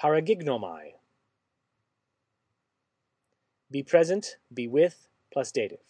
paragignomai. Be present, be with, plus dative.